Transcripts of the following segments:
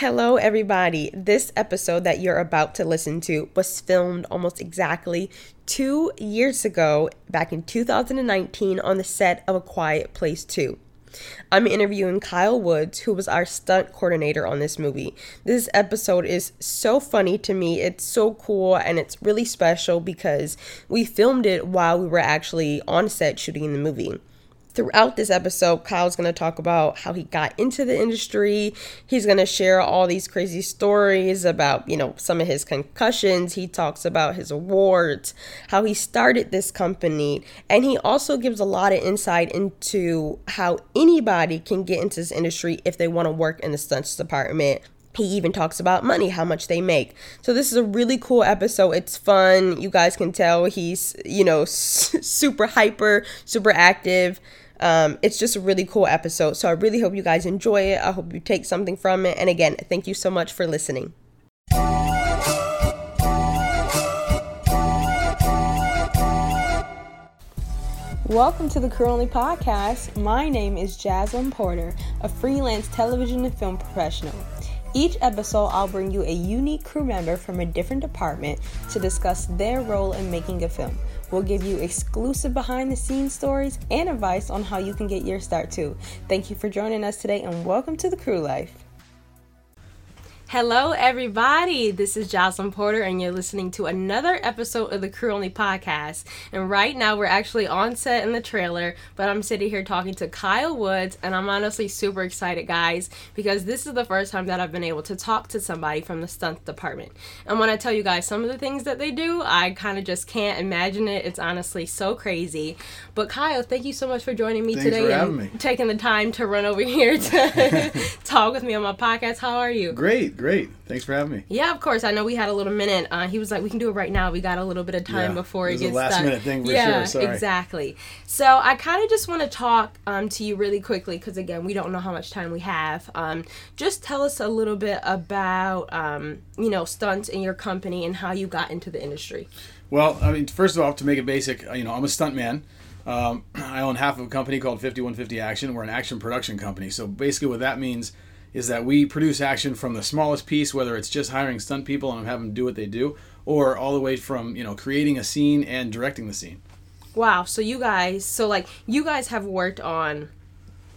Hello, everybody. This episode that you're about to listen to was filmed almost exactly two years ago, back in 2019, on the set of A Quiet Place 2. I'm interviewing Kyle Woods, who was our stunt coordinator on this movie. This episode is so funny to me. It's so cool and it's really special because we filmed it while we were actually on set shooting the movie throughout this episode, Kyle's going to talk about how he got into the industry. He's going to share all these crazy stories about, you know, some of his concussions. He talks about his awards, how he started this company, and he also gives a lot of insight into how anybody can get into this industry if they want to work in the stunts department. He even talks about money, how much they make. So this is a really cool episode. It's fun. You guys can tell he's, you know, super hyper, super active. Um, it's just a really cool episode. So I really hope you guys enjoy it. I hope you take something from it. And again, thank you so much for listening. Welcome to the Only Podcast. My name is Jasmine Porter, a freelance television and film professional. Each episode, I'll bring you a unique crew member from a different department to discuss their role in making a film. We'll give you exclusive behind the scenes stories and advice on how you can get your start too. Thank you for joining us today and welcome to the crew life. Hello, everybody. This is Jocelyn Porter, and you're listening to another episode of the Crew Only podcast. And right now, we're actually on set in the trailer, but I'm sitting here talking to Kyle Woods, and I'm honestly super excited, guys, because this is the first time that I've been able to talk to somebody from the stunt department. And when I tell you guys some of the things that they do, I kind of just can't imagine it. It's honestly so crazy. But Kyle, thank you so much for joining me Thanks today and me. taking the time to run over here to talk with me on my podcast. How are you? Great great. Thanks for having me. Yeah, of course. I know we had a little minute. Uh, he was like, "We can do it right now. We got a little bit of time yeah, before it, it gets a last stuck. minute thing for yeah, sure. Sorry. exactly. So I kind of just want to talk um, to you really quickly because again, we don't know how much time we have. Um, just tell us a little bit about um, you know stunts in your company and how you got into the industry. Well, I mean, first of all, to make it basic, uh, you know, I'm a stuntman. Um, I own half of a company called 5150 Action. We're an action production company. So basically, what that means is that we produce action from the smallest piece, whether it's just hiring stunt people and having them do what they do, or all the way from you know creating a scene and directing the scene. Wow. So you guys, so like you guys have worked on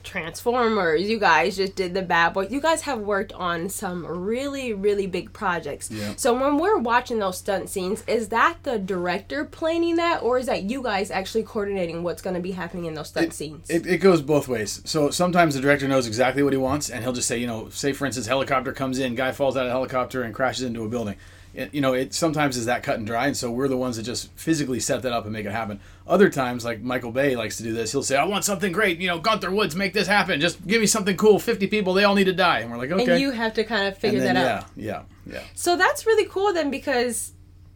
Transformers. You guys just did the Bad Boy. You guys have worked on some really, really big projects. Yeah. So when we're watching those stunt scenes, is that the director planning that, or is that you guys actually coordinating what's going to be happening in those stunt it, scenes? It, it goes both ways. So sometimes the director knows exactly what he wants, and he'll just say, you know, say for instance, helicopter comes in, guy falls out of helicopter and crashes into a building you know, it sometimes is that cut and dry, and so we're the ones that just physically set that up and make it happen. Other times, like Michael Bay likes to do this, he'll say, "I want something great, you know, Gunther Woods, make this happen. Just give me something cool. Fifty people, they all need to die." And we're like, "Okay." And you have to kind of figure then, that out. Yeah, yeah, yeah. So that's really cool then, because,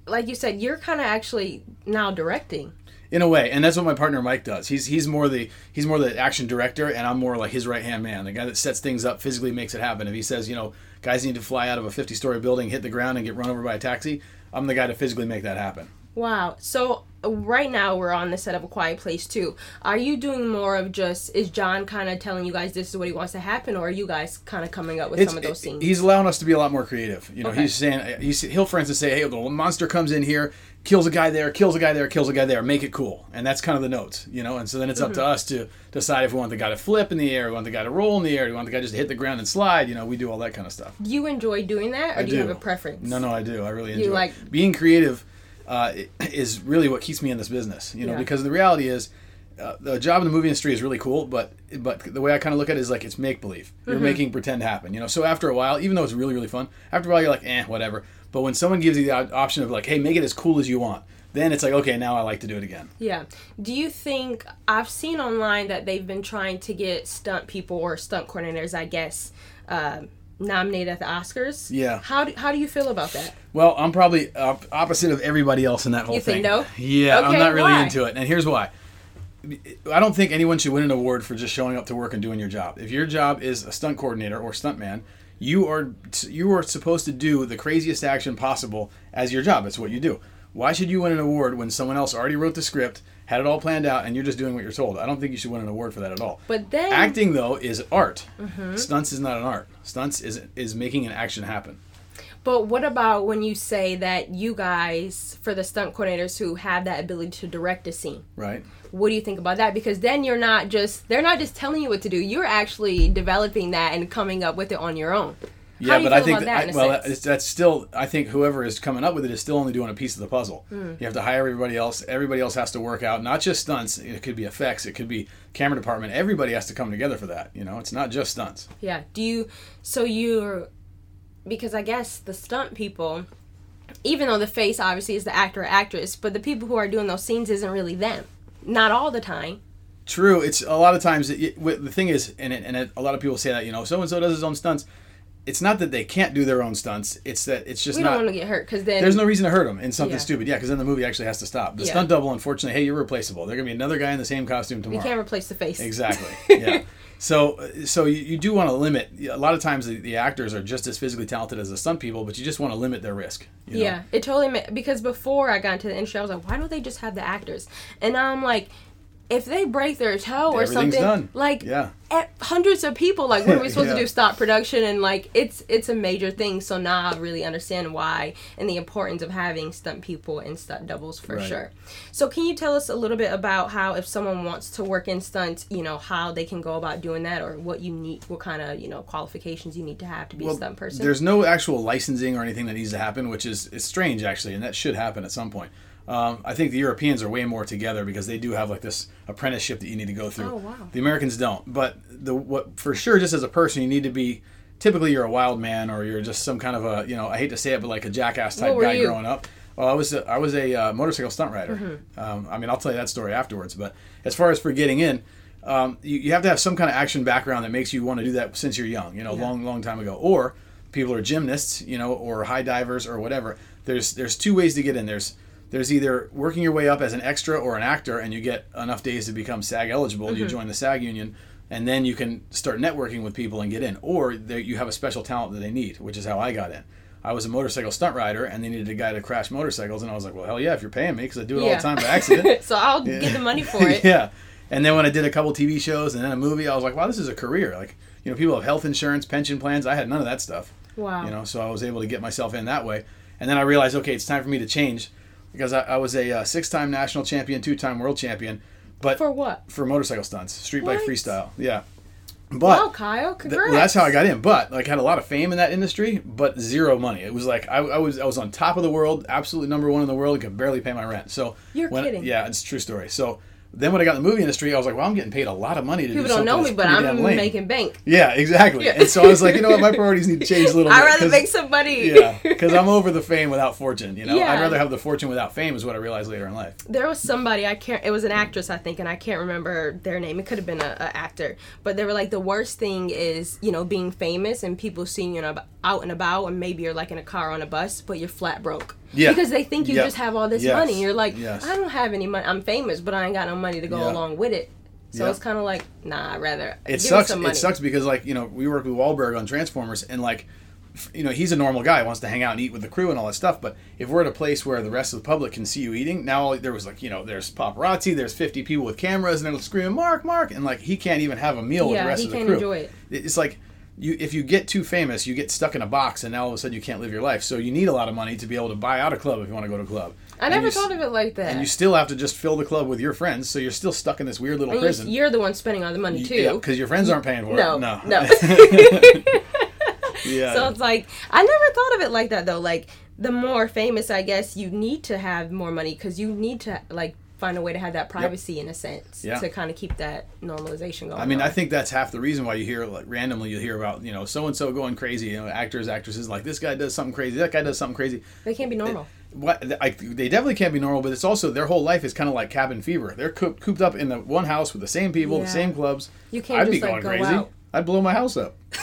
like you said, you're kind of actually now directing in a way and that's what my partner mike does he's he's more the he's more the action director and i'm more like his right hand man the guy that sets things up physically makes it happen if he says you know guys need to fly out of a 50 story building hit the ground and get run over by a taxi I'm the guy to physically make that happen. Wow. So uh, right now we're on the set of A Quiet Place too. Are you doing more of just is John kind of telling you guys this is what he wants to happen, or are you guys kind of coming up with it's, some of those scenes? He's allowing us to be a lot more creative. You know, okay. he's saying he's, he'll for instance say, "Hey, the monster comes in here, kills a guy there, kills a guy there, kills a guy there. Make it cool." And that's kind of the notes, you know. And so then it's up mm-hmm. to us to decide if we want the guy to flip in the air, we want the guy to roll in the air, we want the guy just to hit the ground and slide. You know, we do all that kind of stuff. Do you enjoy doing that, or I do, you have a preference? No, no, I do. I really enjoy you like being creative uh, is really what keeps me in this business. You know, yeah. because the reality is. Uh, the job in the movie industry is really cool, but but the way I kind of look at it is like it's make believe. You're mm-hmm. making pretend happen, you know. So after a while, even though it's really really fun, after a while you're like, eh, whatever. But when someone gives you the option of like, hey, make it as cool as you want, then it's like, okay, now I like to do it again. Yeah. Do you think I've seen online that they've been trying to get stunt people or stunt coordinators, I guess, uh, nominated at the Oscars. Yeah. How do, how do you feel about that? Well, I'm probably op- opposite of everybody else in that whole you thing. You think no? Yeah, okay, I'm not really why? into it, and here's why. I don't think anyone should win an award for just showing up to work and doing your job. If your job is a stunt coordinator or stunt man, you are you are supposed to do the craziest action possible as your job. It's what you do. Why should you win an award when someone else already wrote the script, had it all planned out, and you're just doing what you're told. I don't think you should win an award for that at all. But then Acting though is art. Mm-hmm. Stunts is not an art. Stunts is is making an action happen. But what about when you say that you guys, for the stunt coordinators who have that ability to direct a scene, Right. what do you think about that? Because then you're not just, they're not just telling you what to do, you're actually developing that and coming up with it on your own. Yeah, How do you but I think that, I, well, that's, still. I think whoever is coming up with it is still only doing a piece of the puzzle. Hmm. You have to hire everybody else. Everybody else has to work out, not just stunts. It could be effects. It could be camera department. Everybody has to come together for that. You know, it's not just stunts. Yeah. Do you, so you're, because I guess the stunt people, even though the face obviously is the actor or actress, but the people who are doing those scenes isn't really them. Not all the time. True. It's a lot of times. It, it- the thing is, and it, and it, a lot of people say that you know, so and so does his own stunts. It's not that they can't do their own stunts. It's that it's just We not. don't want to get hurt because then There's no reason to hurt them in something Yeah. stupid. Yeah, because then the movie actually has to stop. The Yeah. stunt double, unfortunately, hey, you're replaceable. They're gonna be another guy in the same costume tomorrow. you can't replace the face. Exactly. Yeah. So so you, you do want to limit. A lot of times the, the actors are just as physically talented as the stunt people, but you just want to limit their risk. you know? Yeah, it totally because before I got into the industry, I was like, why don't they just have the actors? And I'm like, if they break their toe or something, done. like Yeah. at hundreds of people, like what are we supposed Yeah. to do? Stop production and like it's it's a major thing. So now I really understand why and the importance of having stunt people and stunt doubles for Right. sure. So can you tell us a little bit about how if someone wants to work in stunts, you know, how they can go about doing that or what you need, what kind of you know qualifications you need to have to be a stunt person? There's no actual licensing or anything that needs to happen, which is it's strange actually, and that should happen at some point. Um, I think the Europeans are way more together because they do have like this apprenticeship that you need to go through. Oh, wow. The Americans don't, but the what for sure, just as a person, you need to be. Typically, you're a wild man, or you're just some kind of a you know I hate to say it, but like a jackass type guy you? growing up. Well, I was a, I was a uh, motorcycle stunt rider. Mm-hmm. Um, I mean, I'll tell you that story afterwards. But as far as for getting in, um, you, you have to have some kind of action background that makes you want to do that since you're young. You know, Yeah. long long time ago. Or people are gymnasts, you know, or high divers or whatever. There's there's two ways to get in. There's there's either working your way up as an extra or an actor, and you get enough days to become SAG eligible. You mm-hmm. join the SAG union, and then you can start networking with people and get in. Or you have a special talent that they need, which is how I got in. I was a motorcycle stunt rider, and they needed a guy to crash motorcycles, and I was like, well, hell yeah, if you're paying me, because I do it all the time by accident. so I'll get the money for it. yeah. And then when I did a couple TV shows and then a movie, I was like, wow, this is a career. Like, you know, people have health insurance, pension plans. I had none of that stuff. Wow. You know, so I was able to get myself in that way. And then I realized, okay, it's time for me to change because I, I was a uh, six-time national champion, two-time world champion, but For what? for motorcycle stunts, street bike freestyle. Yeah. But Wow, Kyle, Th- congrats. well, that's how I got in. But like, had a lot of fame in that industry, but zero money. It was like I, I was I was on top of the world, absolutely number one in the world, and could barely pay my rent. So You're when, kidding. Yeah, it's a true story. So then when I got in the movie industry, I was like, well, I'm getting paid a lot of money to People do don't something know me, but I'm making bank. Yeah, exactly. Yeah. And so I was like, you know what, my priorities need to change a little bit. I'd rather make some money. yeah, because I'm over the fame without fortune. You know, Yeah. I'd rather have the fortune without fame. Is what I realized later in life. there was somebody I can't. It was an actress, I think, and I can't remember their name. It could have been a, a actor, but they were like the worst thing is you know being famous and people seeing you out and about, and maybe you're like in a car on a bus, but you're flat broke. Yeah. Because they think you Yeah. just have all this Yes. money. You're like, Yes. I don't have any money. I'm famous, but I ain't got no money to go Yeah. along with it. So Yeah. it's kind of like, nah, I'd rather it sucks. some money. It sucks because like you know we work with Wahlberg on Transformers and like you know he's a normal guy wants to hang out and eat with the crew and all that stuff. But if we're at a place where the rest of the public can see you eating, now there was like you know there's paparazzi, there's 50 people with cameras and they're screaming Mark, Mark, and like he can't even have a meal with the rest of the can't crew. enjoy it. It's like. You, if you get too famous, you get stuck in a box, and now all of a sudden you can't live your life. So you need a lot of money to be able to buy out a club if you want to go to a club. I And never s- thought of it like that. And you still have to just fill the club with your friends, so you're still stuck in this weird little And prison. you're the one spending all the money too. Yeah, because your friends aren't paying for no, it. No, no. yeah. So it's like I never thought of it like that though. Like the more famous, I guess you need to have more money because you need to like find a way to have that privacy in a sense Yeah. to kind of keep that normalization going. I mean, on. I think that's half the reason why you hear like randomly you hear about you know so and so going crazy. You know, actors, actresses like this guy does something crazy, that guy does something crazy. they can't be normal. What I, they definitely can't be normal, but it's also their whole life is kind of like cabin fever. They're cooped, cooped up in the one house with the same people, Yeah. the same clubs. You can't I'd be just, like, going go crazy. out. I'd blow my house up.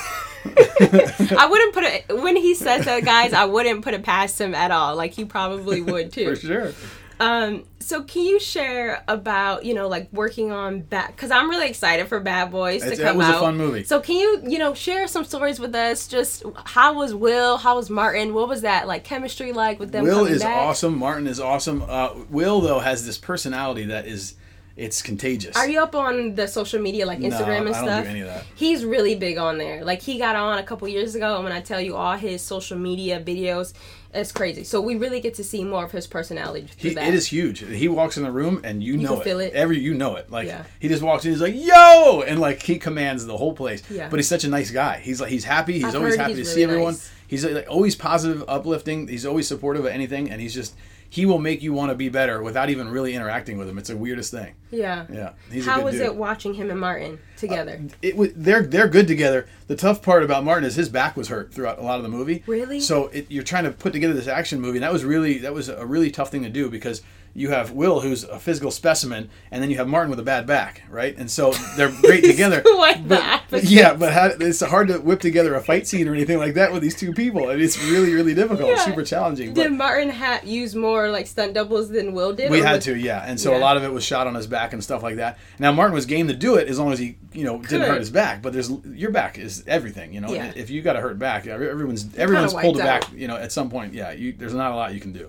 I wouldn't put it when he says that, guys. I wouldn't put it past him at all. Like he probably would too. For sure. Um, so can you share about you know like working on Bad? Because I'm really excited for Bad Boys to It's- come that was out. a fun movie. So can you you know share some stories with us? Just how was Will? How was Martin? What was that like chemistry like with them? Will is back? awesome. Martin is awesome. Uh, Will though has this personality that is it's contagious. Are you up on the social media like No, Instagram and I don't do stuff? any of that. He's really big on there. Like he got on a couple years ago, and when I tell you all his social media videos, it's crazy. So we really get to see more of his personality He, that. it is huge. He walks in the room and you, know can it. feel it. Every you know it. Like Yeah. he just walks in, he's like yo, and like he commands the whole place. Yeah. But he's such a nice guy. He's like he's happy. He's I've always happy he's to really see everyone. nice. He's like always positive, uplifting. He's always supportive of anything, and he's just he will make you want to be better without even really interacting with him. It's the weirdest thing. Yeah. Yeah, he's How was dude. it watching him and Martin together? Uh, it was they're they're good together. The tough part about Martin is his back was hurt throughout a lot of the movie. Really? So it, you're trying to put together this action movie, and that was really that was a really tough thing to do because you have Will, who's a physical specimen, and then you have Martin with a bad back, right? And so they're great together. Quite the but, yeah, but how, it's hard to whip together a fight scene or anything like that with these two people. And it's really really difficult, Yeah. super challenging. But Did Martin ha- use more like stunt doubles than Will did? we had was- to, yeah. And so Yeah. a lot of it was shot on his back and stuff like that. Now Martin was game to do it as long as he, you know, didn't hurt his back. But there's your back is everything, you know. Yeah. If you got a hurt back, everyone's everyone's pulled it back, you know. At some point, yeah. You, there's not a lot you can do.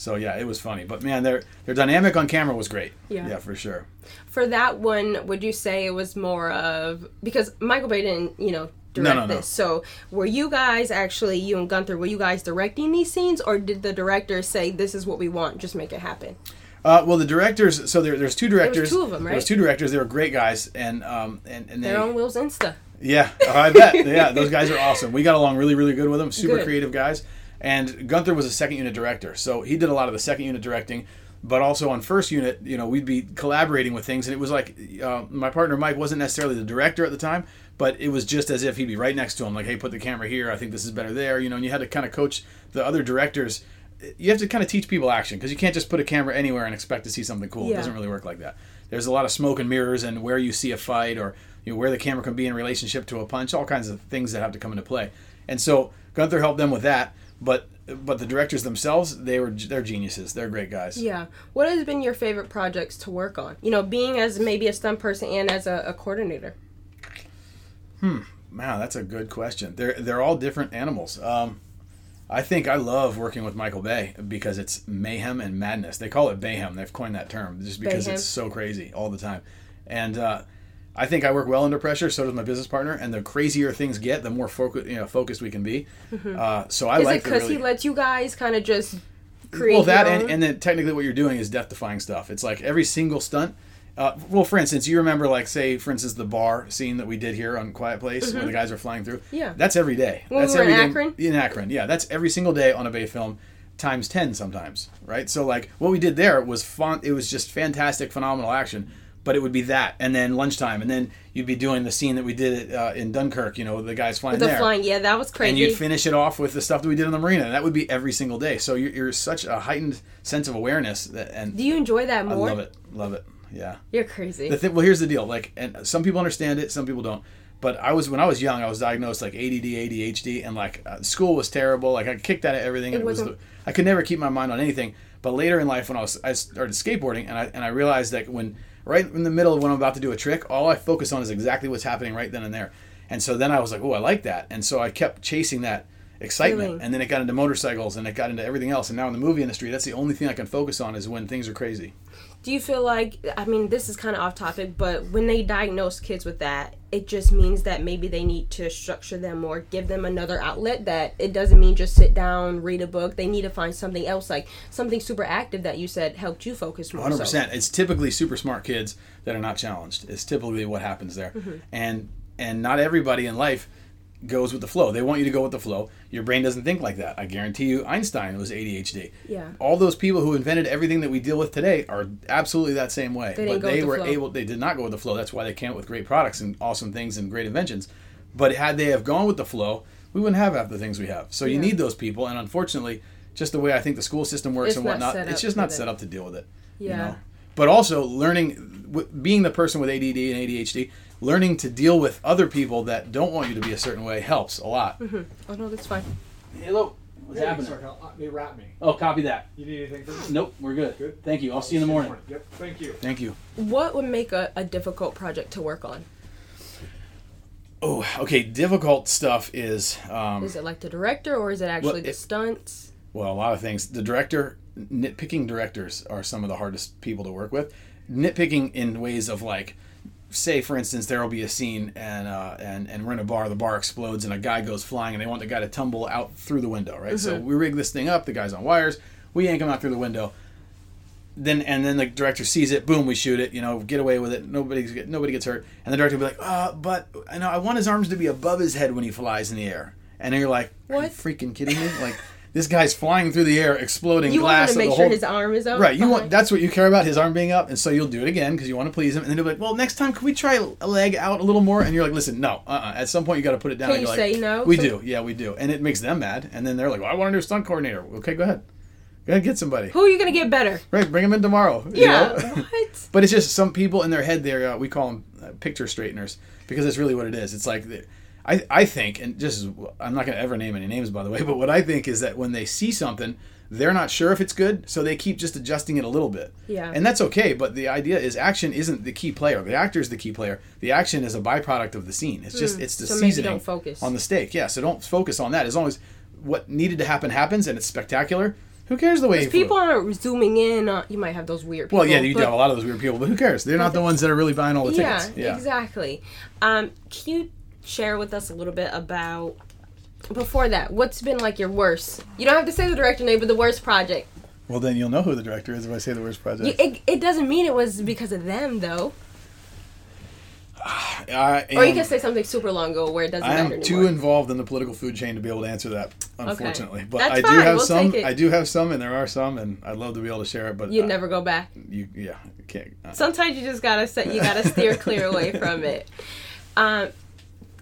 So yeah, it was funny. But man, their their dynamic on camera was great. Yeah. yeah, for sure. For that one, would you say it was more of because Michael Bay didn't, you know, direct no, no. this. So were you guys actually, you and Gunther, were you guys directing these scenes, or did the director say this is what we want, just make it happen? Uh, well, the directors. So there, there's two directors. two of them, There right? two directors. They were great guys, and um, and and they. They're on Will's Insta. Yeah, I bet. Yeah, those guys are awesome. We got along really, really good with them. Super Good. creative guys. And Gunther was a second unit director, so he did a lot of the second unit directing. But also on first unit, you know, we'd be collaborating with things, and it was like uh, my partner Mike wasn't necessarily the director at the time, but it was just as if he'd be right next to him, like, "Hey, put the camera here. I think this is better there." You know, and you had to kind of coach the other directors. You have to kind of teach people action because you can't just put a camera anywhere and expect to see something cool. It doesn't really work like that. There's a lot of smoke and mirrors, and where you see a fight, or you know, where the camera can be in relationship to a punch, all kinds of things that have to come into play. And so Gunther helped them with that, but but the directors themselves, they were they're geniuses. They're great guys. Yeah. What has been your favorite projects to work on? You know, being as maybe a stunt person and as a, a coordinator. Hmm wow, that's a good question. They're they're all different animals. Um, I think I love working with Michael Bay because it's mayhem and madness. They call it bayhem. They've coined that term just because Bayhem. it's so crazy all the time. And uh, I think I work well under pressure. So does my business partner. And the crazier things get, the more focused you know focused we can be. Uh, so I Mm-hmm. Is like it because really, he lets you guys kind of just create well that and, and then technically what you're doing is death defying stuff it's like every single stunt uh, well for instance you remember like say for instance the bar scene that we did here on quiet place where the guys are flying through Mm-hmm. Yeah. that's every day When we that's in every day- Akron? in akron yeah that's every single day on a bay film times 10 sometimes right so like what we did there was fun it was just fantastic phenomenal action but it would be that and then lunchtime and then you'd be doing the scene that we did uh, in dunkirk you know the guys flying the there flying. Yeah, that was crazy. and you'd finish it off with the stuff that we did in the marina. And that would be every single day. So you're, you're such a heightened sense of awareness, that, and Do you enjoy that I love it, love it. Yeah. You're crazy. The thing, well, here's the deal. Like, and some people understand it, some people don't. But I was when I was young, I was diagnosed like ADD, ADHD, and like uh, school was terrible. Like I kicked out of everything. and It, was I could never keep my mind on anything. But later in life, when I was I started skateboarding, and I and I realized that when right in the middle of when I'm about to do a trick, all I focus on is exactly what's happening right then and there. And so then I was like, oh, I like that. And so I kept chasing that excitement. Feeling. And then it got into motorcycles, and it got into everything else. And now in the movie industry, that's the only thing I can focus on is when things are crazy. Do you feel like I mean this is kind of off topic, but when they diagnose kids with that, it just means that maybe they need to structure them or give them another outlet that it doesn't mean just sit down, read a book. They need to find something else like something super active that you said helped you focus more. Hundred so. percent. It's typically super smart kids that are not challenged. It's typically what happens there, Mm-hmm. and and not everybody in life goes with the flow. They want you to go with the flow. Your brain doesn't think like that. I guarantee you, Einstein was ADHD. Yeah. All those people who invented everything that we deal with today are absolutely that same way. They but they the were flow. able. They did not go with the flow. That's why they came up with great products and awesome things and great inventions. But had they have gone with the flow, we wouldn't have half the things we have. So you need those people. And unfortunately, just the way I think the school system works It's and whatnot, it's just not set up to deal with it. Yeah. You know? But also learning, being the person with ADD and ADHD, learning to deal with other people that don't want you to be a certain way helps a lot. Oh no, that's fine. Hello. What's Hey, happening? sorry, Kyle. Uh, They wrap me. Oh, copy that. You need anything from me? Nope, we're good. Good. Thank you. I'll see you in the morning. Yep. Thank you. Thank you. What would make a, a difficult project to work on? Oh, okay. Difficult stuff is um, Is it like the director or is it actually Well, the it- stunts? well, a lot of things. The director, nitpicking directors are some of the hardest people to work with. Nitpicking in ways of like, say for instance, there will be a scene and uh, and and we're in a bar, the bar explodes and a guy goes flying and they want the guy to tumble out through the window, right? So we rig this thing up. The guy's on wires. We yank him out through the window. Then and then the director sees it. Boom, we shoot it. You know, get away with it. Nobody's get nobody gets hurt. And the director will be like, uh, but I know I want his arms to be above his head when he flies in the air. And then you're like, Are you What? freaking kidding me? Like this guy's flying through the air, exploding glass. You want to make sure whole- his arm is up. Right, you want that's what you care about, his arm being up, and so you'll do it again because you want to please him, and then he'll be like, "Well, next time, can we try a leg out a little more?" And you're like, "Listen, no, uh-uh. At some point, you got to put it down." Can and you you're say no? We do, yeah, we do, and it makes them mad, and then they're like, "Well, I want a new stunt coordinator." Okay, go ahead, go ahead, get somebody. Who are you gonna get better? Right, bring him in tomorrow. you Yeah. know? what? But it's just some people in their head. There, uh, we call them uh, picture straighteners because that's really what it is. It's like, the- I, I think, and just I'm not going to ever name any names by the way, but what I think is that when they see something, they're not sure if it's good, so they keep just adjusting it a little bit. Yeah. And that's okay. But the idea is, action isn't the key player. The actor is the key player. The action is a byproduct of the scene. It's just it's the. So seasoning don't focus. on the steak. Yeah. So don't focus on that. As long as what needed to happen happens and it's spectacular. Who cares the way People aren't zooming in. On, you might have those weird people. well, yeah, you do have a lot of those weird people, but who cares? They're not the ones that are really buying all the Yeah, tickets. Yeah, exactly. Um, can you share with us a little bit about before that? What's been like your worst? You don't have to say the director name, but the worst project. Well, then you'll know who the director is if I say the worst project. You, it, it doesn't mean it was because of them though. Am, Or you can say something super long ago where it doesn't I matter am too involved in the political food chain to be able to answer that, unfortunately. But That's I do fine, have we'll some. I do have some, and there are some, and I'd love to be able to share it. But You'd uh, never go back. you, yeah, you can't. uh, Sometimes you just gotta set. You gotta steer clear away from it. Um,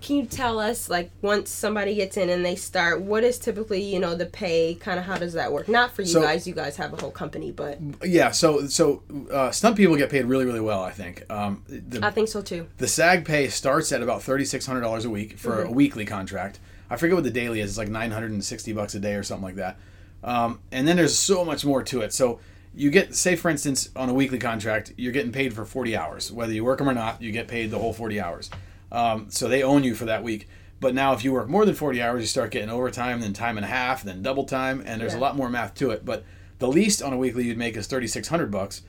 can you tell us like once somebody gets in and they start, what is typically you know the pay? Kind of how does that work? Not for you So- guys. You guys have a whole company, but yeah, so so uh, stunt people get paid really, really well. I think. Um, the, I think so too. The SAG pay starts at about thirty six hundred dollars a week for Mm-hmm. a weekly contract. I forget what the daily is. It's like nine hundred and sixty bucks a day or something like that. Um, and then there's so much more to it. So you get, say, for instance, on a weekly contract, you're getting paid for forty hours, whether you work them or not. You get paid the whole forty hours. Um, so they own you for that week. But now, if you work more than forty hours, you start getting overtime, then time and a half, then double time, and there's a lot more math to it. But the least on a weekly you'd make is thirty six hundred bucks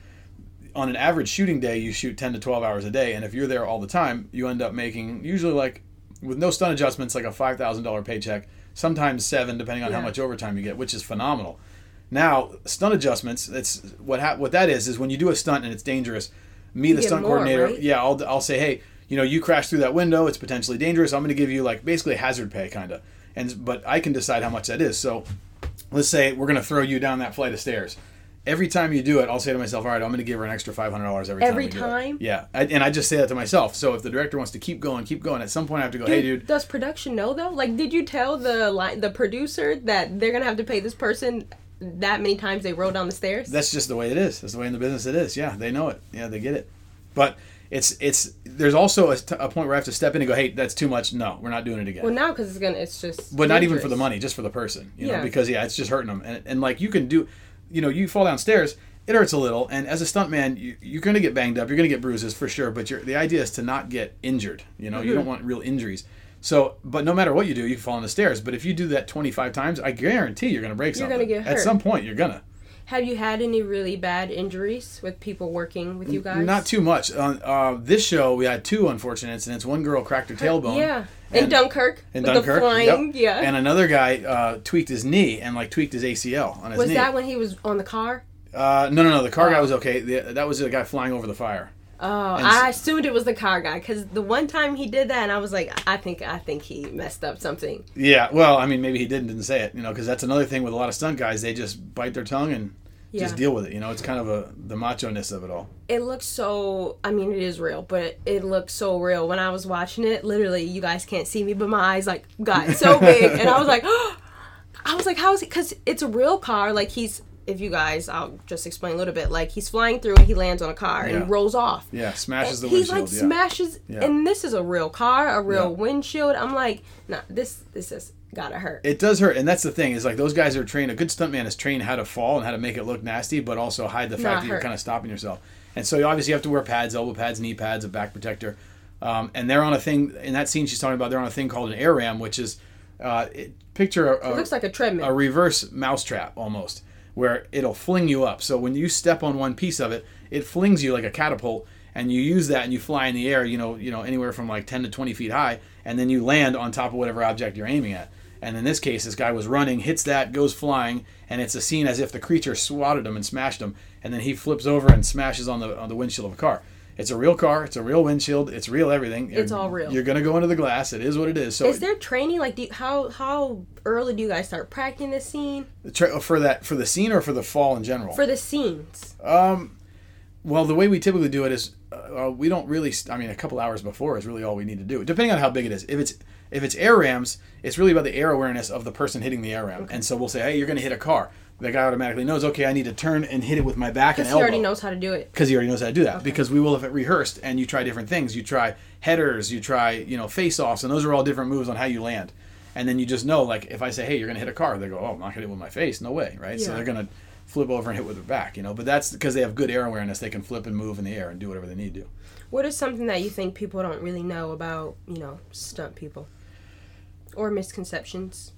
on an average shooting day, you shoot 10 to 12 hours a day. And if you're there all the time, you end up making usually like, with no stunt adjustments, like a $5,000 paycheck, sometimes seven, depending on how much overtime you get, which is phenomenal. Now, stunt adjustments, it's what ha- what that is, is when you do a stunt and it's dangerous, me, the stunt more, coordinator, right? yeah, I'll, I'll say, hey, you know, you crash through that window, it's potentially dangerous. I'm going to give you like basically hazard pay, kind of. And, but I can decide how much that is. So let's say we're going to throw you down that flight of stairs. Every time you do it, I'll say to myself, "All right, I'm going to give her an extra five hundred dollars every time." Every we do it." time? Yeah, I, and I just say that to myself. So if the director wants to keep going, keep going. At some point, I have to go, "Hey, dude, Does production know though? Like, did you tell the line, the producer that they're gonna have to pay this person that many times they roll down the stairs? that's just the way it is. That's the way in the business it is. Yeah, they know it. Yeah, they get it. But it's it's there's also a, t- a point where I have to step in and go, "Hey, that's too much. No, we're not doing it again." well, now because it's gonna, it's just. but not even for the money, just for the person, you know, Yeah. because yeah, it's just hurting them. And, and like you can do, you know, you fall downstairs, it hurts a little. And as a stuntman, you, you're going to get banged up, you're going to get bruises for sure. But you're, the idea is to not get injured. You know, Mm-hmm. you don't want real injuries. So, but no matter what you do, you can fall on the stairs. But if you do that 25 times, I guarantee you're going to break You're something. gonna get hurt. At some point, you're gonna. Have you had any really bad injuries with people working with you guys? Not too much. On uh, this show, we had two unfortunate incidents. One girl cracked her tailbone. Yeah, in Dunkirk. in Dunkirk. the flying. yep. Yeah. And another guy uh, tweaked his knee and like tweaked his ACL on his was knee. that when he was on the car? Uh, no, no, no. The car guy Oh. was okay. The, that was the guy flying over the fire. Oh, And I assumed it was the car guy because the one time he did that, and I was like, I think, I think he messed up something. Yeah. Well, I mean, maybe he didn't didn't say it. You know, because that's another thing with a lot of stunt guys. They just bite their tongue and Yeah. just deal with it. You know, it's kind of a the macho ness of it all. It looks so. I mean, it is real, but it, it looks so real. When I was watching it, literally, you guys can't see me, but my eyes like got so big, and I was like, I was like, how is it? Because it's a real car. Like he's. If you guys, I'll just explain a little bit. Like he's flying through and he lands on a car Yeah. and rolls off. Yeah, smashes the windshield. he like yeah. smashes, Yeah. and this is a real car, a real windshield. I'm like, nah, this this is gotta hurt. it does hurt, and that's the thing is like those guys are trained. A good stuntman is trained how to fall and how to make it look nasty, but also hide the fact Not that you're kind of stopping yourself. And so you obviously have to wear pads, elbow pads, knee pads, a back protector. Um, and they're on a thing in that scene she's talking about. They're on a thing called an air ram, which is uh, it, picture a, it looks like a treadmill. a reverse mousetrap almost, where it'll fling you up. So when you step on one piece of it, it flings you like a catapult, and you use that and you fly in the air. You know, you know anywhere from like ten to twenty feet high, and then you land on top of whatever object you're aiming at. And in this case, this guy was running, hits that, goes flying, and it's a scene as if the creature swatted him and smashed him, and then he flips over and smashes on the on the windshield of a car. It's a real car. It's a real windshield. It's real everything. It's You're- all real. You're gonna go into the glass. It is what it is. So Is there training? Like, do you, how how early do you guys start practicing the scene tra- for that for the scene or for the fall in general? for the scenes? Um, Well, the way we typically do it is uh, we don't really. St- I mean, a couple hours before is really all we need to do, depending on how big it is. If it's if it's air rams, it's really about the air awareness of the person hitting the air ram. And so we'll say, hey, you're going to hit a car. The guy automatically knows, okay, I need to turn and hit it with my back and elbow. Because he already knows how to do it. because he already knows how to do that. Because we will have it rehearsed, and you try different things. You try headers, you try you know face offs, and those are all different moves on how you land. And then you just know, like if I say, "Hey, you're gonna hit a car," they go, "Oh, I'm not gonna hit it with my face. No way, right?" So they're gonna flip over and hit with their back, you know. But that's because they have good air awareness. They can flip and move in the air and do whatever they need to. What is something that you think people don't really know about, you know, stunt people? Or misconceptions?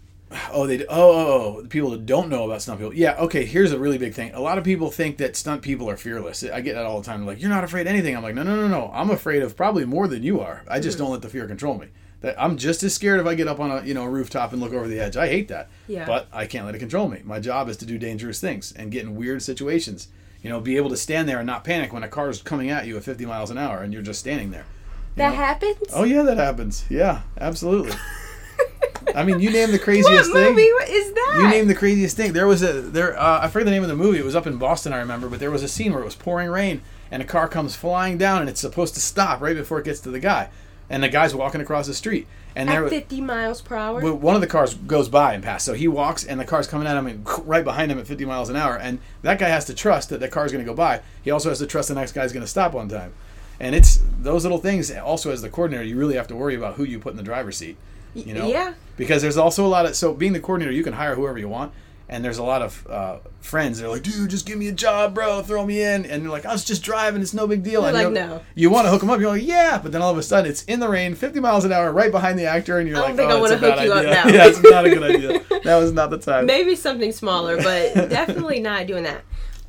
Oh, they oh, oh, oh people that don't know about stunt people. Yeah, okay. Here's a really big thing. A lot of people think that stunt people are fearless. I get that all the time. They're like, "You're not afraid of anything." I'm like, "No, no, no, no. I'm afraid of probably more than you are. I just hmm. don't let the fear control me. That I'm just as scared if I get up on a you know rooftop and look over the edge. I hate that. Yeah. But I can't let it control me. My job is to do dangerous things and get in weird situations. You know, be able to stand there and not panic when a car is coming at you at 50 miles an hour and you're just standing there. That know? happens? Oh yeah, that happens. Yeah, absolutely. I mean, you name the what craziest thing. movie is that? You name the craziest thing. There was a there. Uh, I forget the name of the movie. It was up in Boston, I remember. But there was a scene where it was pouring rain, and a car comes flying down, and it's supposed to stop right before it gets to the guy, and the guy's walking across the street, and there At 50 miles per hour? well, one of the cars goes by and passes. So he walks, and the car's coming at him and right behind him at 50 miles an hour. And that guy has to trust that the car's going to go by. He also has to trust the next guy's going to stop on time. And it's those little things. Also, as the coordinator, you really have to worry about who you put in the driver's seat. You know, yeah. because there's also a lot of so being the coordinator, you can hire whoever you want. And there's a lot of uh, friends that are like, dude, just give me a job, bro. Throw me in. And you're like, I was just driving. It's no big deal. You're And like, no. You want to hook them up. You're like, yeah. But then all of a sudden, it's in the rain, 50 miles an hour, right behind the actor. And you're I like, don't think I oh, it's a bad hook you up now. yeah, it's not a good idea. That was not the time. Maybe something smaller, but definitely not doing that.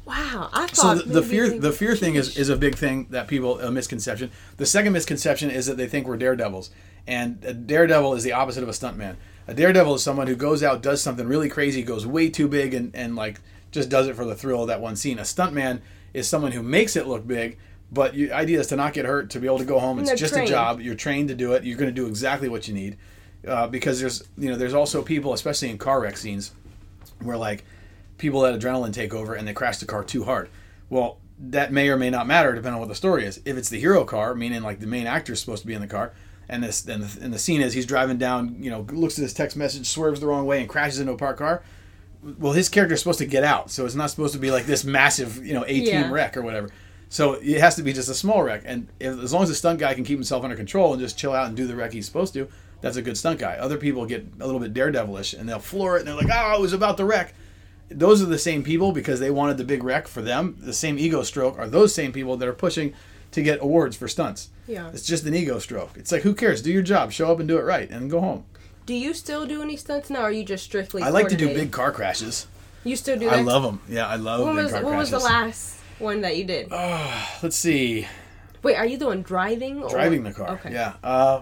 Wow. I So thought the, the maybe fear, the fear thing is, is a big thing that people a misconception. The second misconception is that they think we're daredevils, and a daredevil is the opposite of a stuntman. A daredevil is someone who goes out, does something really crazy, goes way too big, and, and like just does it for the thrill of that one scene. A stuntman is someone who makes it look big, but your idea is to not get hurt, to be able to go home. It's just trained. a job. You're trained to do it. You're going to do exactly what you need, uh, because there's you know there's also people, especially in car wreck scenes, where like people let adrenaline take over and they crash the car too hard. Well, that may or may not matter depending on what the story is. If it's the hero car, meaning like the main actor is supposed to be in the car, and this and the, and the scene is he's driving down, you know, looks at his text message, swerves the wrong way, and crashes into a parked car. Well, his character is supposed to get out, so it's not supposed to be like this massive, you know, team Yeah. wreck or whatever. So it has to be just a small wreck, and if, as long as the stunt guy can keep himself under control and just chill out and do the wreck he's supposed to, that's a good stunt guy. Other people get a little bit daredevilish and they'll floor it, and they're like, "Oh, it was about the wreck." Those are the same people because they wanted the big wreck for them. The same ego stroke are those same people that are pushing to get awards for stunts. Yeah. It's just an ego stroke. It's like who cares? Do your job, show up and do it right, and go home. Do you still do any stunts now, or are you just strictly? I like to do big car crashes. You still do that? I love them. Yeah, I love When big was car when was the last one that you did? Let's see, Wait, are you doing driving? Or? driving the car. Okay. Yeah. Uh,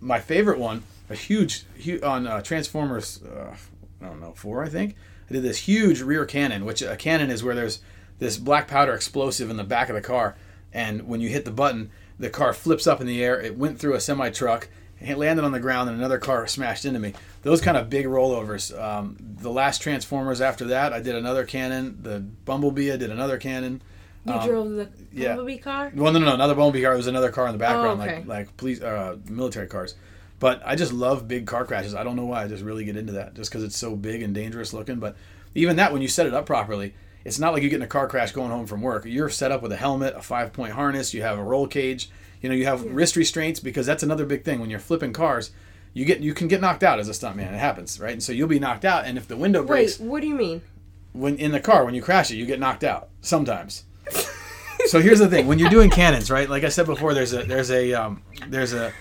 my favorite one, a huge, huge on uh, Transformers. Uh, I don't know four, I think. I did this huge rear cannon, which a cannon is where there's this black powder explosive in the back of the car, and when you hit the button, the car flips up in the air. It went through a semi truck. It landed on the ground, and another car smashed into me. Those kind of big rollovers. Um, the last Transformers after that, I did another cannon. The Bumblebee, I did another cannon. You Um, drove the yeah. Bumblebee car. Well, no, no, no, another Bumblebee car. It was another car in the background, Oh, okay. like like police, uh, military cars. But I just love big car crashes. I don't know why. I just really get into that, just because it's so big and dangerous looking. But even that, when you set it up properly, it's not like you get in a car crash going home from work. You're set up with a helmet, a five point harness. You have a roll cage. You know, you have wrist restraints because that's another big thing when you're flipping cars. you get you can get knocked out as a stuntman. It happens, right? And so you'll be knocked out, and if the window Wait, breaks what do you mean? when in the car when you crash it, you get knocked out sometimes. so here's the thing: when you're doing cannons, right? Like I said before, there's a there's a um, there's a,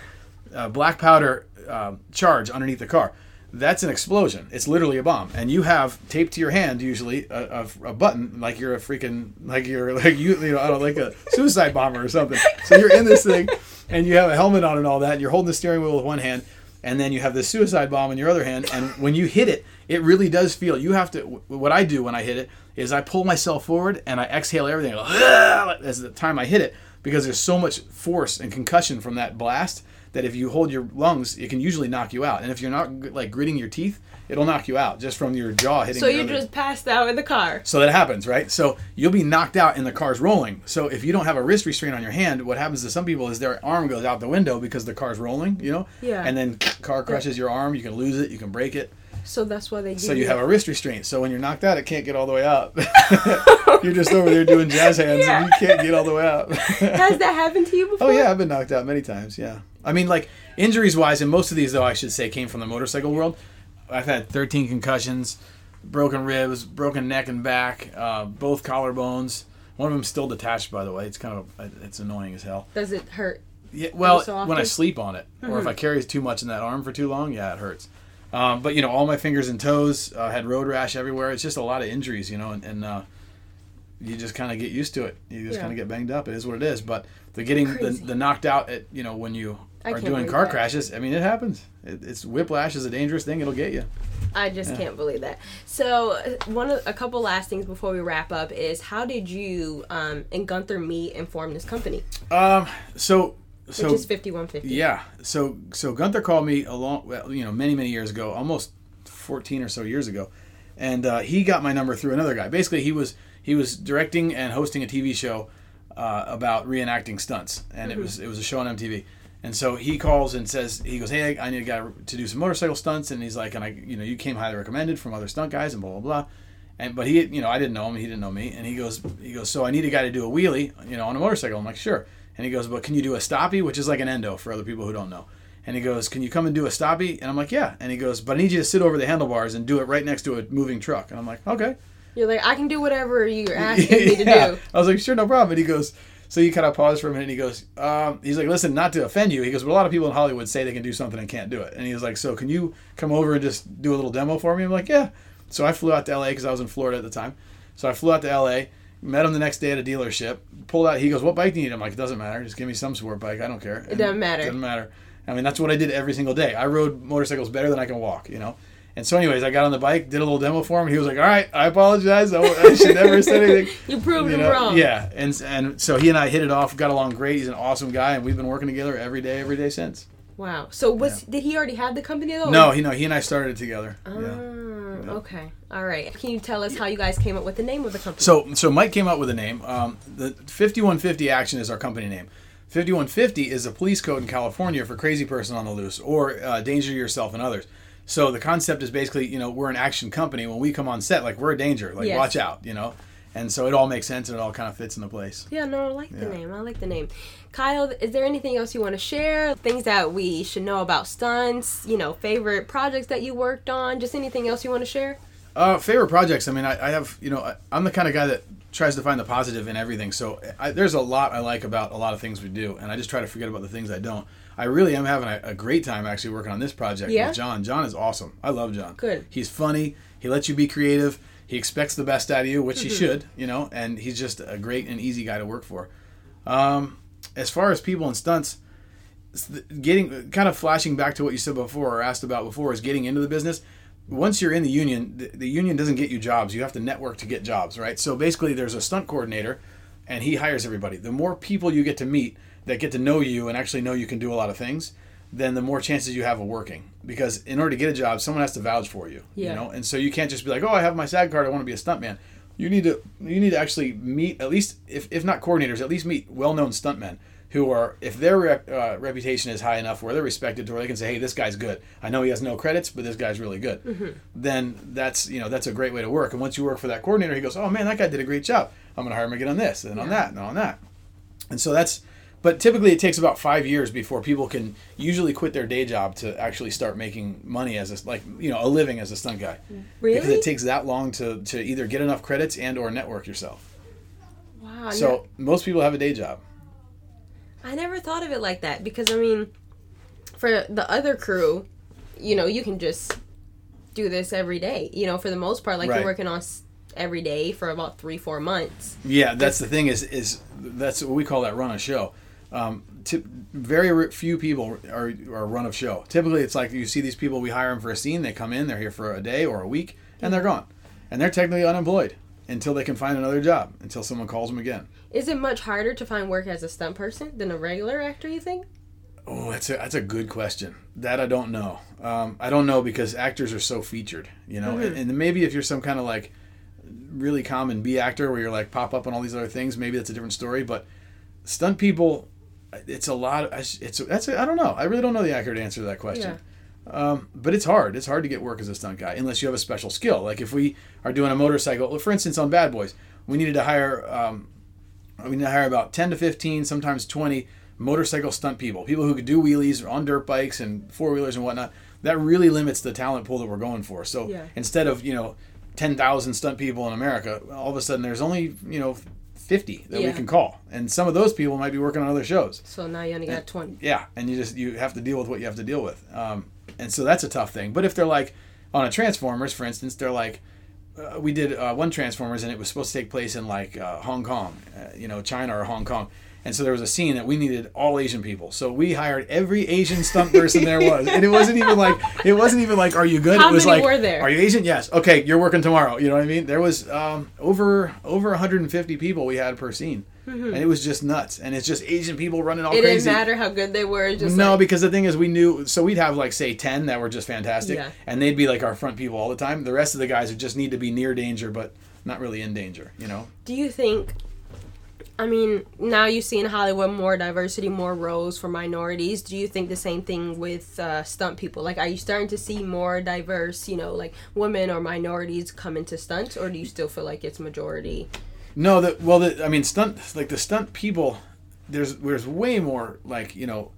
a black powder um, charge underneath the car. That's an explosion. It's literally a bomb, and you have taped to your hand usually a, a, a button like you're a freaking like you're like you you know I don't like a suicide bomber or something. So you're in this thing, and you have a helmet on and all that. And you're holding the steering wheel with one hand, and then you have this suicide bomb in your other hand. And when you hit it, it really does feel. You have to. What I do when I hit it is I pull myself forward and I exhale everything as the time I hit it because there's so much force and concussion from that blast that if you hold your lungs, it can usually knock you out. And if you're not like gritting your teeth, it'll knock you out just from your jaw hitting. So you other- just passed out in the car. so that happens, right? So you'll be knocked out and the car's rolling. So if you don't have a wrist restraint on your hand, what happens to some people is their arm goes out the window because the car's rolling, you know? Yeah. And then car crushes your arm, you can lose it, you can break it. So that's why they So you have a wrist restraint. So when you're knocked out, it can't get all the way up. you're just over there doing jazz hands and you can't get all the way out. Has that happened to you before? Oh yeah, I've been knocked out many times. Yeah, I mean, like injuries wise, and most of these though I should say came from the motorcycle world. I've had 13 concussions, broken ribs, broken neck and back, uh, both collarbones. One of them's still detached, by the way. It's kind of it's annoying as hell. Does it hurt? Yeah, well, so when I? Mm-hmm. sleep on it, or if I carry too much in that arm for too long, yeah, it hurts. Um, but you know, all my fingers and toes uh, had road rash everywhere. It's just a lot of injuries, you know, and, and uh, you just kind of get used to it. You just Yeah. kind of get banged up. It is what it is. But the getting the, the knocked out at you know when you I are doing car that. crashes. I mean, it happens. It, it's whiplash is a dangerous thing. It'll get you. I just Yeah. can't believe that. So uh, one of a couple last things before we wrap up is how did you um, and Gunther meet and form this company, Um. So so which is fifty one fifty. Yeah. So so Gunther called me a long, well, you know, many many years ago, almost fourteen or so years ago, and uh, he got my number through another guy. Basically, he was he was directing and hosting a TV show uh, about reenacting stunts, and it was it was a show on MTV. And so he calls and says he goes, hey, I need a guy to do some motorcycle stunts, and he's like, and I, you know, you came highly recommended from other stunt guys, and blah blah blah. And but he, you know, I didn't know him, he didn't know me, and he goes, he goes, so I need a guy to do a wheelie, you know, on a motorcycle. I'm like, sure. And he goes, but can you do a stoppie, which is like an endo for other people who don't know. And he goes, can you come and do a stoppie? And I'm like, yeah. And he goes, but I need you to sit over the handlebars and do it right next to a moving truck. And I'm like, okay. You're like I can do whatever you're asking me to do. I was like, sure, no problem. And he goes, so he kind of paused for a minute. And he goes, um, he's like, listen, not to offend you. He goes, but a lot of people in Hollywood say they can do something and can't do it. And he was like, so can you come over and just do a little demo for me? I'm like, yeah. So I flew out to LA because I was in Florida at the time. So I flew out to LA, met him the next day at a dealership, pulled out. He goes, what bike do you need? I'm like, it doesn't matter. Just give me some sport bike. I don't care. It doesn't matter. It Doesn't matter. I mean, that's what I did every single day. I rode motorcycles better than I can walk, you know. And so, anyways, I got on the bike, did a little demo for him. He was like, "All right, I apologize. I, I should never have said anything." You proved You him wrong. Yeah, and and so he and I hit it off, got along great. He's an awesome guy, and we've been working together every day, every day since. Wow. So was did he already have the company though? No, he no, he and I started it together. Oh, yeah. okay. All right. Can you tell us how you guys came up with the name of the company? So so Mike came up with a name. Um, the 5150 Action is our company name. 5150 is a police code in California for crazy person on the loose or uh, danger to yourself and others. So the concept is basically, you know, we're an action company. When we come on set, like we're a danger. Like Yes. watch out, you know. And so it all makes sense and it all kind of fits into place. Yeah, no, I like the name. I like the name. Kyle, is there anything else you want to share? Things that we should know about stunts, you know, favorite projects that you worked on, just anything else you want to share? Uh, favorite projects. I mean, I, I have, you know, I, I'm the kind of guy that tries to find the positive in everything. So I, there's a lot I like about a lot of things we do, and I just try to forget about the things I don't. I really am having a, a great time actually working on this project Yeah? with John. John is awesome. I love John. Good. He's funny. He lets you be creative. He expects the best out of you, which he Mm-hmm. should, you know, and he's just a great and easy guy to work for. Um, as far as people and stunts, getting kind of flashing back to what you said before or asked about before is getting into the business once you're in the union the, the union doesn't get you jobs you have to network to get jobs right so basically there's a stunt coordinator and he hires everybody the more people you get to meet that get to know you and actually know you can do a lot of things then the more chances you have of working. Because in order to get a job someone has to vouch for you Yeah. you know? And so you can't just be like oh i have my sag card i want to be a stuntman. You need to you need to actually meet at least if, if not coordinators at least meet well-known stuntmen who are if their rep, uh, reputation is high enough where they're respected to where they can say hey this guy's good. I know he has no credits but this guy's really good. Then that's you know that's a great way to work. And once you work for that coordinator he goes oh man that guy did a great job. I'm going to hire him again on this and on that and on that. And so that's But typically, it takes about five years before people can usually quit their day job to actually start making money as a like you know a living as a stunt guy. Because it takes that long to to either get enough credits and or network yourself. Wow. So most people have a day job. I never thought of it like that because I mean, for the other crew, you know, you can just do this every day. You know, for the most part, like Right. you're working on every day for about three, four months. Yeah, that's the thing is is that's what we call that run a show. Um, t- very r- few people are, are run of show. Typically, it's like you see these people we hire them for a scene. They come in, they're here for a day or a week, and they're gone, and they're technically unemployed until they can find another job until someone calls them again. Is it much harder to find work as a stunt person than a regular actor? You think? Oh, that's a that's a good question. That I don't know. Um, I don't know because actors are so featured, you know. And, and maybe if you're some kind of like really common B actor where you're like pop up on all these other things, maybe that's a different story. But stunt people, it's a lot. Of, It's that's I I don't know. I really don't know the accurate answer to that question. Um, but it's hard. It's hard to get work as a stunt guy unless you have a special skill. Like if we are doing a motorcycle, for instance, on Bad Boys, we needed to hire um, we need to hire about 10 to 15 sometimes 20 motorcycle stunt people people who could do wheelies on dirt bikes and four-wheelers and whatnot that really limits the talent pool that we're going for so Yeah. instead of you know 10,000 stunt people in america all of a sudden there's only you know 50 that we can call. And some of those people might be working on other shows. So now you only got twenty. yeah and you just you have to deal with what you have to deal with. Um, and so that's a tough thing. But if they're like on a transformers for instance they're like uh, we did uh, one transformers and it was supposed to take place in like uh, hong kong uh, you know china or hong kong and so there was a scene that we needed all asian people so we hired every asian stunt person there was and it wasn't even like it wasn't even like are you good How it was many like were there? are you asian yes okay you're working tomorrow you know what i mean there was um, over over 150 people we had per scene and it was just nuts and it's just asian people running all Mm-hmm. It crazy didn't matter how good they were. Just no, like, because the thing is, we knew. So we'd have like say ten that were just fantastic, Yeah. and they'd be like our front people all the time. The rest of the guys would just need to be near danger, but not really in danger. You know? do you think? I mean, now you see in Hollywood more diversity, more roles for minorities. Do you think the same thing with uh, stunt people? Like, are you starting to see more diverse, you know, like women or minorities come into stunts, or do you still feel like it's majority? No, that well, the, I mean, stunt like the stunt people. There's there's way more like you know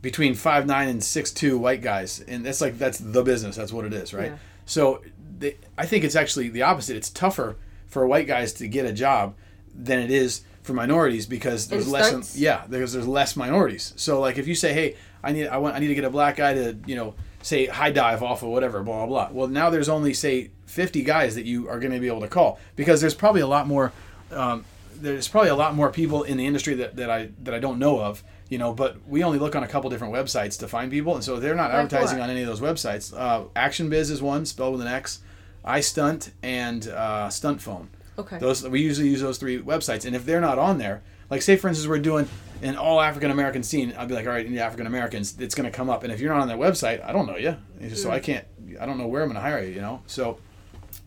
between five nine and six two white guys, and that's like that's the business. That's what it is, right? Yeah. So they, I think it's actually the opposite. It's tougher for white guys to get a job than it is for minorities because there's less. Yeah, because there's less minorities. So like if you say, hey, I need I want I need to get a black guy to you know say high dive off of whatever blah blah blah. Well now there's only say 50 guys that you are going to be able to call because there's probably a lot more. Um, there's probably a lot more people in the industry that, that I that I don't know of, you know. But we only look on a couple different websites to find people, and so they're not advertising on any of those websites. Uh, Action Biz is one, spelled with an X. iStunt and uh, Stunt Phone. Okay. Those we usually use those three websites, and if they're not on there, like say for instance we're doing an all African American scene, I'd be like, all right, any African Americans, it's going to come up, and if you're not on that website, I don't know you, so I can't, I don't know where I'm going to hire you, you know. So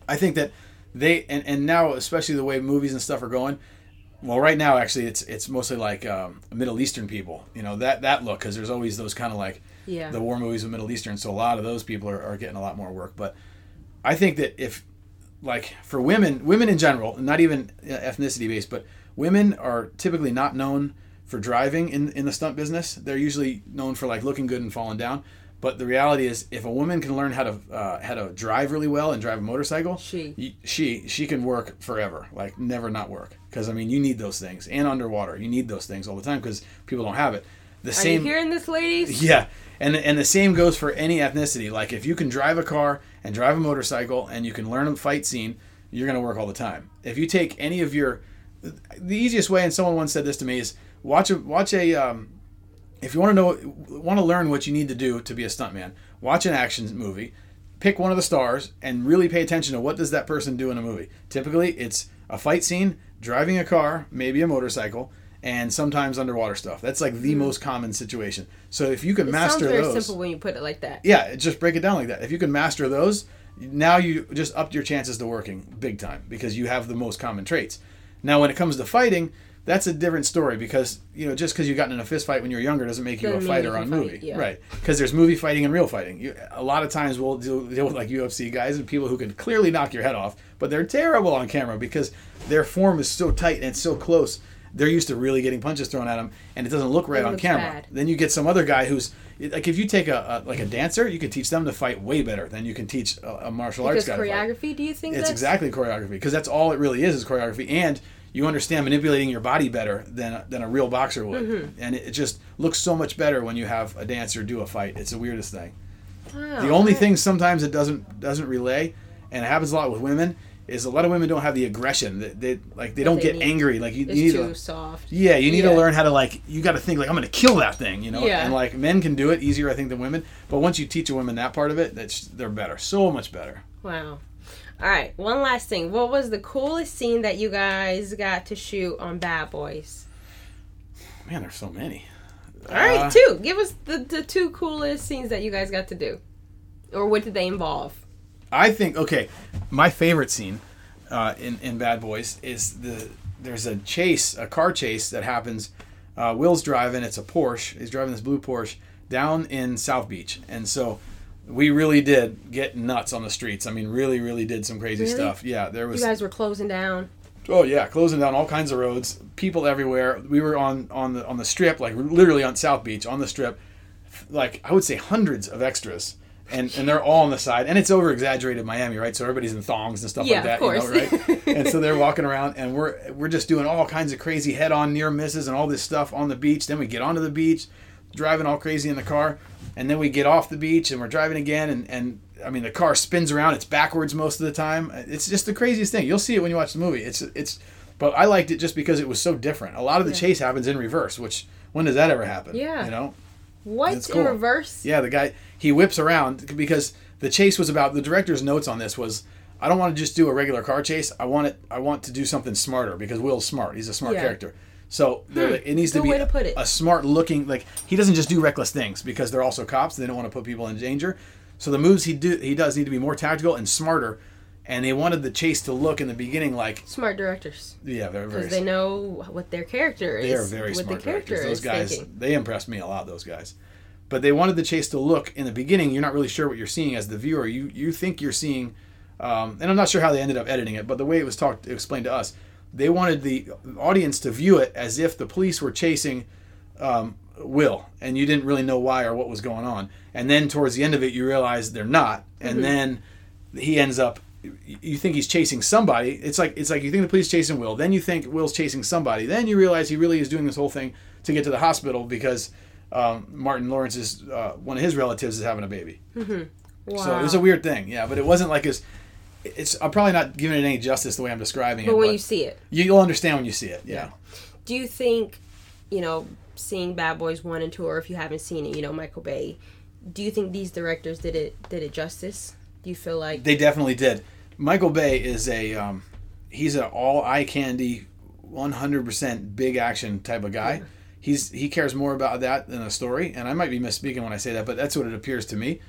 I think that they and, and now especially the way movies and stuff are going. Well, right now actually it's it's mostly like um, Middle Eastern people, you know that that look because there's always those kind of like Yeah. the war movies with Middle Eastern, so a lot of those people are, are getting a lot more work. But I think that if like for women, women in general, not even uh, ethnicity based, but women are typically not known for driving in in the stunt business. They're usually known for like looking good and falling down. But the reality is, if a woman can learn how to uh, how to drive really well and drive a motorcycle, She. she she can work forever, like never not work. Because I mean, you need those things, and underwater, you need those things all the time because people don't have it. The Are same, you hearing this, ladies? yeah, and and the same goes for any ethnicity. Like if you can drive a car and drive a motorcycle and you can learn a fight scene, you're gonna work all the time. If you take any of your, the easiest way, and someone once said this to me is watch a watch a. Um, if you want to know, want to learn what you need to do to be a stuntman, watch an action movie, pick one of the stars, and really pay attention to what does that person do in a movie. Typically, it's a fight scene, driving a car, maybe a motorcycle, and sometimes underwater stuff. That's like the hmm. most common situation. So if you can. It sounds very those, simple when you put it like that. yeah, just break it down like that. If you can master those, now you just upped your chances to working big time because you have the most common traits. Now, when it comes to fighting, that's a different story because you know just because you got in a fist fight when you were younger doesn't make you Doesn't a fighter on movie, fight, yeah. right? Because there's movie fighting and real fighting. You, a lot of times we'll deal, deal with like UFC guys and people who can clearly knock your head off, but they're terrible on camera because their form is so tight and it's so close. They're used to really getting punches thrown at them, and it doesn't look right It on camera. bad. Then you get some other guy who's like, if you take a, a like a dancer, you can teach them to fight way better than you can teach a, a martial arts Because guy. to fight. choreography, do you think It's exactly choreography because that's all it really is is choreography, and you understand manipulating your body better than than a real boxer would, Mm-hmm. and it, just looks so much better when you have a dancer do a fight. It's the weirdest thing. Wow. The only thing sometimes it doesn't doesn't relay, and it happens a lot with women, is a lot of women don't have the aggression. They, they like they don't they get need. angry. Like you, It's you need too to, soft. yeah, you need Yeah. to learn how to like. You got to think like I'm going to kill that thing, you know. Yeah. And like men can do it easier, I think, than women. But once you teach a woman that part of it, that's they're better, so much better. Wow. All right, one last thing. What was the coolest scene that you guys got to shoot on Bad Boys? Man, there's so many. All right, Uh, two. Give us the, the two coolest scenes that you guys got to do. Or what did they involve? I think okay, my favorite scene uh, in in Bad Boys is the there's a chase, a car chase that happens. Uh, Will's driving. It's a Porsche. He's driving this blue Porsche down in South Beach, and so we really did get nuts on the streets. I mean, really, really did some crazy Really? stuff. Yeah, there was. You guys were closing down. Oh yeah, closing down all kinds of roads, people everywhere. We were on on the on the strip, like literally on South Beach on the strip, like I would say hundreds of extras, and and they're all on the side, and it's over exaggerated Miami, right? So everybody's in thongs and stuff Yeah, like that, you know, right? and so they're walking around, and we're we're just doing all kinds of crazy head on near misses and all this stuff on the beach. Then we get onto the beach, driving all crazy in the car, and then we get off the beach and we're driving again, and and I mean the car spins around, it's backwards most of the time. It's just the craziest thing. You'll see it when you watch the movie. It's it's, but I liked it just because it was so different. A lot of the Yeah. chase happens in reverse, which when does that ever happen? Yeah. you know. What's It's in reverse? Yeah, the guy he whips around because the chase was about the director's notes on this was I don't want to just do a regular car chase. I want it. I want to do something smarter because Will's smart. He's a smart Yeah. character. So there hmm, it needs to be to it. a smart looking like he doesn't just do reckless things because they're also cops. They don't want to put people in danger. So the moves he do he does need to be more tactical and smarter. And they wanted the chase to look in the beginning like Smart directors. yeah, they're very Because they know what their character is. they are very smart the character directors. Those guys, thinking. they impressed me a lot. Those guys, but they wanted the chase to look in the beginning. You're not really sure what you're seeing as the viewer. You you think you're seeing, um, and I'm not sure how they ended up editing it, but the way it was talked explained to us, they wanted the audience to view it as if the police were chasing um, Will, and you didn't really know why or what was going on. And then towards the end of it, you realize they're not, and Mm-hmm. then he ends up. You think he's chasing somebody. It's like it's like you think the police chasing Will. Then you think Will's chasing somebody. Then you realize he really is doing this whole thing to get to the hospital because um, Martin Lawrence's uh, one of his relatives is having a baby. Wow. So it was a weird thing, yeah. But it wasn't like as. It's. I'm probably not giving it any justice the way I'm describing but it. when but you see it, you, you'll understand when you see it. Yeah. do you think, you know, seeing Bad Boys one and two, or if you haven't seen it, you know, Michael Bay, do you think these directors did it did it justice? Do you feel like They definitely did. Michael Bay is a um, he's an all eye candy, one hundred percent big action type of guy. He's he cares more about that than a story, and I might be misspeaking when I say that, but that's what it appears to me.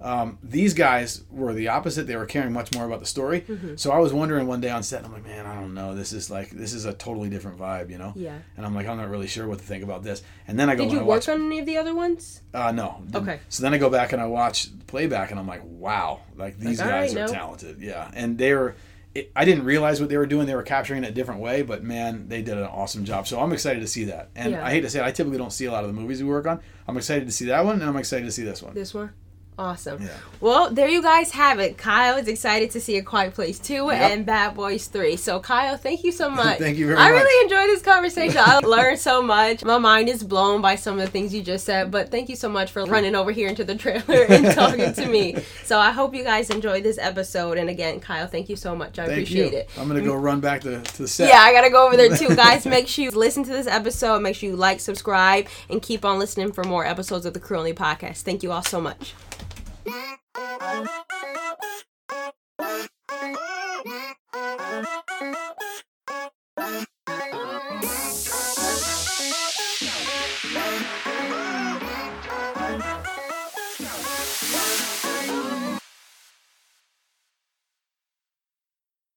Um, these guys were the opposite. They were caring much more about the story. Mm-hmm. So I was wondering one day on set, I'm like, man, I don't know. This is like this is a totally different vibe, you know. Yeah. And I'm like, I'm not really sure what to think about this. And then I go did you work watch on any of the other ones? uh, no. didn't. Okay. So then I go back and I watch playback, and I'm like, wow, like these Like, guys right, are no. talented. Yeah, and they were. It, I didn't realize what they were doing. They were capturing it a different way, but man, they did an awesome job. So I'm excited to see that. And Yeah. I hate to say it, I typically don't see a lot of the movies we work on. I'm excited to see that one, and I'm excited to see this one. This one? Awesome. Yeah. Well, there you guys have it. Kyle is excited to see A Quiet Place 2 Yep. and Bad Boys 3. So, Kyle, thank you so much. Thank you very I much. I really enjoyed this conversation. I learned so much. My mind is blown by some of the things you just said, but thank you so much for running over here into the trailer and talking to me. So, I hope you guys enjoyed this episode. And again, Kyle, thank you so much. I Thank appreciate you. it. I'm gonna go mm. run back to, to the set. Yeah, I gotta go over there too, guys. Make sure you listen to this episode. Make sure you like, subscribe, and keep on listening for more episodes of the Crew Only podcast. Thank you all so much. Thank you.